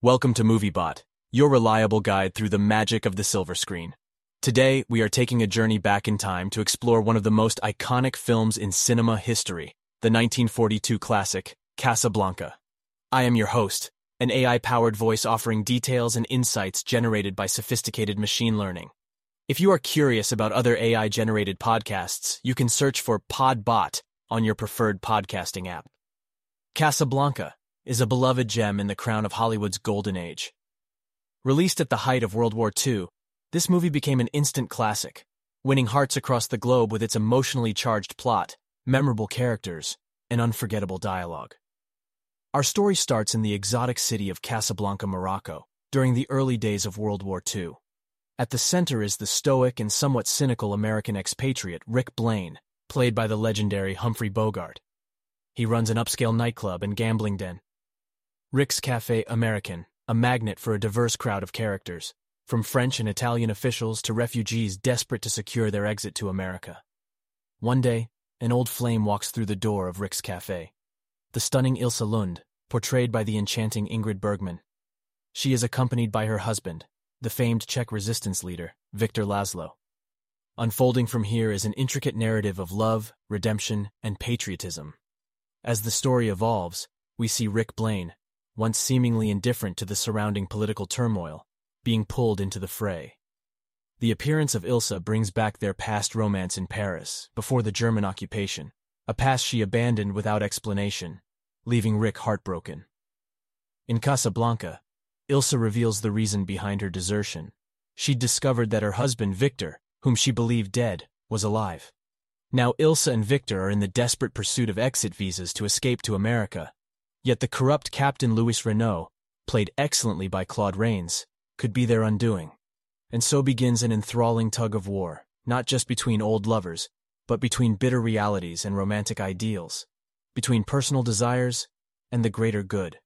Welcome to MovieBot, your reliable guide through the magic of the silver screen. Today, we are taking a journey back in time to explore one of the most iconic films in cinema history, the 1942 classic, Casablanca. I am your host, an AI-powered voice offering details and insights generated by sophisticated machine learning. If you are curious about other AI-generated podcasts, you can search for Podbot on your preferred podcasting app. Casablanca is a beloved gem in the crown of Hollywood's golden age. Released at the height of World War II, this movie became an instant classic, winning hearts across the globe with its emotionally charged plot, memorable characters, and unforgettable dialogue. Our story starts in the exotic city of Casablanca, Morocco, during the early days of World War II. At the center is the stoic and somewhat cynical American expatriate Rick Blaine, played by the legendary Humphrey Bogart. He runs an upscale nightclub and gambling den. Rick's Cafe American, a magnet for a diverse crowd of characters, from French and Italian officials to refugees desperate to secure their exit to America. One day, an old flame walks through the door of Rick's Cafe. The stunning Ilsa Lund, portrayed by the enchanting Ingrid Bergman. She is accompanied by her husband, the famed Czech resistance leader, Victor Laszlo. Unfolding from here is an intricate narrative of love, redemption, and patriotism. As the story evolves, we see Rick Blaine, once seemingly indifferent to the surrounding political turmoil, being pulled into the fray. The appearance of Ilsa brings back their past romance in Paris, before the German occupation, a past she abandoned without explanation, leaving Rick heartbroken. In Casablanca, Ilsa reveals the reason behind her desertion. She'd discovered that her husband, Victor, whom she believed dead, was alive. Now Ilsa and Victor are in the desperate pursuit of exit visas to escape to America. Yet the corrupt Captain Louis Renault, played excellently by Claude Rains, could be their undoing. And so begins an enthralling tug of war, not just between old lovers, but between bitter realities and romantic ideals, between personal desires and the greater good.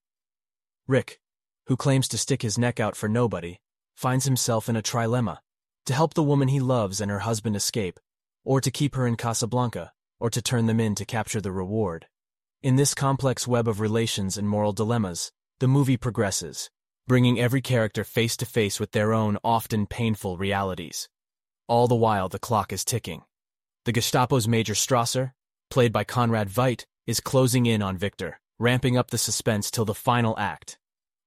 Rick, who claims to stick his neck out for nobody, finds himself in a trilemma to help the woman he loves and her husband escape, or to keep her in Casablanca, or to turn them in to capture the reward. In this complex web of relations and moral dilemmas, the movie progresses, bringing every character face to face with their own often painful realities. All the while, the clock is ticking. The Gestapo's Major Strasser, played by Conrad Veidt, is closing in on Victor, ramping up the suspense till the final act.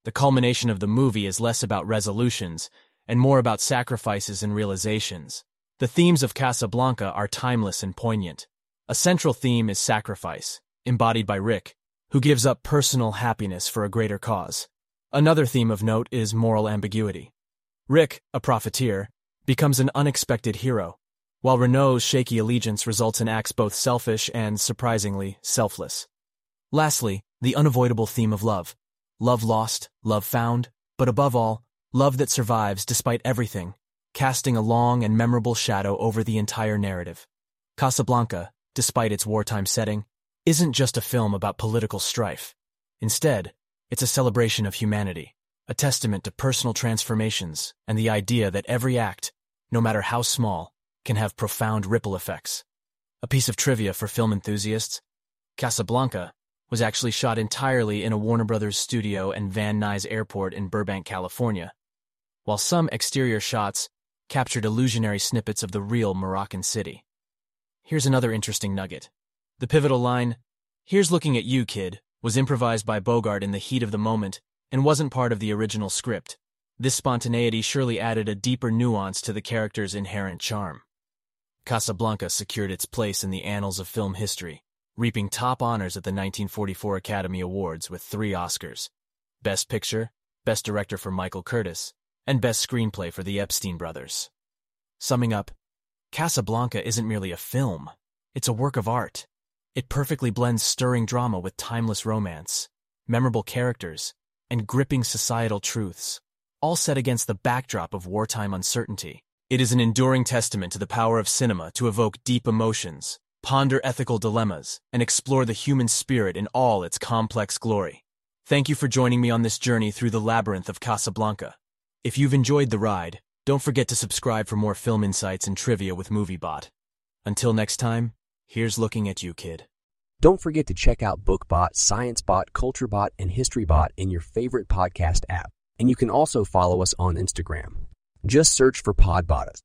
The culmination of the movie is less about resolutions and more about sacrifices and realizations. The themes of Casablanca are timeless and poignant. A central theme is sacrifice, embodied by Rick, who gives up personal happiness for a greater cause. Another theme of note is moral ambiguity. Rick, a profiteer, becomes an unexpected hero, while Renault's shaky allegiance results in acts both selfish and, surprisingly, selfless. Lastly, the unavoidable theme of love love lost, love found, but above all, love that survives despite everything, casting a long and memorable shadow over the entire narrative. Casablanca, despite its wartime setting, isn't just a film about political strife. Instead, it's a celebration of humanity, a testament to personal transformations and the idea that every act, no matter how small, can have profound ripple effects. A piece of trivia for film enthusiasts Casablanca was actually shot entirely in a Warner Brothers studio and Van Nuys Airport in Burbank, California, while some exterior shots captured illusionary snippets of the real Moroccan city. Here's another interesting nugget. The pivotal line, Here's looking at you, kid, was improvised by Bogart in the heat of the moment and wasn't part of the original script. This spontaneity surely added a deeper nuance to the character's inherent charm. Casablanca secured its place in the annals of film history, reaping top honors at the 1944 Academy Awards with three Oscars Best Picture, Best Director for Michael Curtiz, and Best Screenplay for the Epstein brothers. Summing up, Casablanca isn't merely a film, it's a work of art. It perfectly blends stirring drama with timeless romance, memorable characters, and gripping societal truths, all set against the backdrop of wartime uncertainty. It is an enduring testament to the power of cinema to evoke deep emotions, ponder ethical dilemmas, and explore the human spirit in all its complex glory. Thank you for joining me on this journey through the labyrinth of Casablanca. If you've enjoyed the ride, don't forget to subscribe for more film insights and trivia with MovieBot. Until next time, here's looking at you, kid. Don't forget to check out BookBot, ScienceBot, CultureBot, and HistoryBot in your favorite podcast app. And you can also follow us on Instagram. Just search for Podbottas.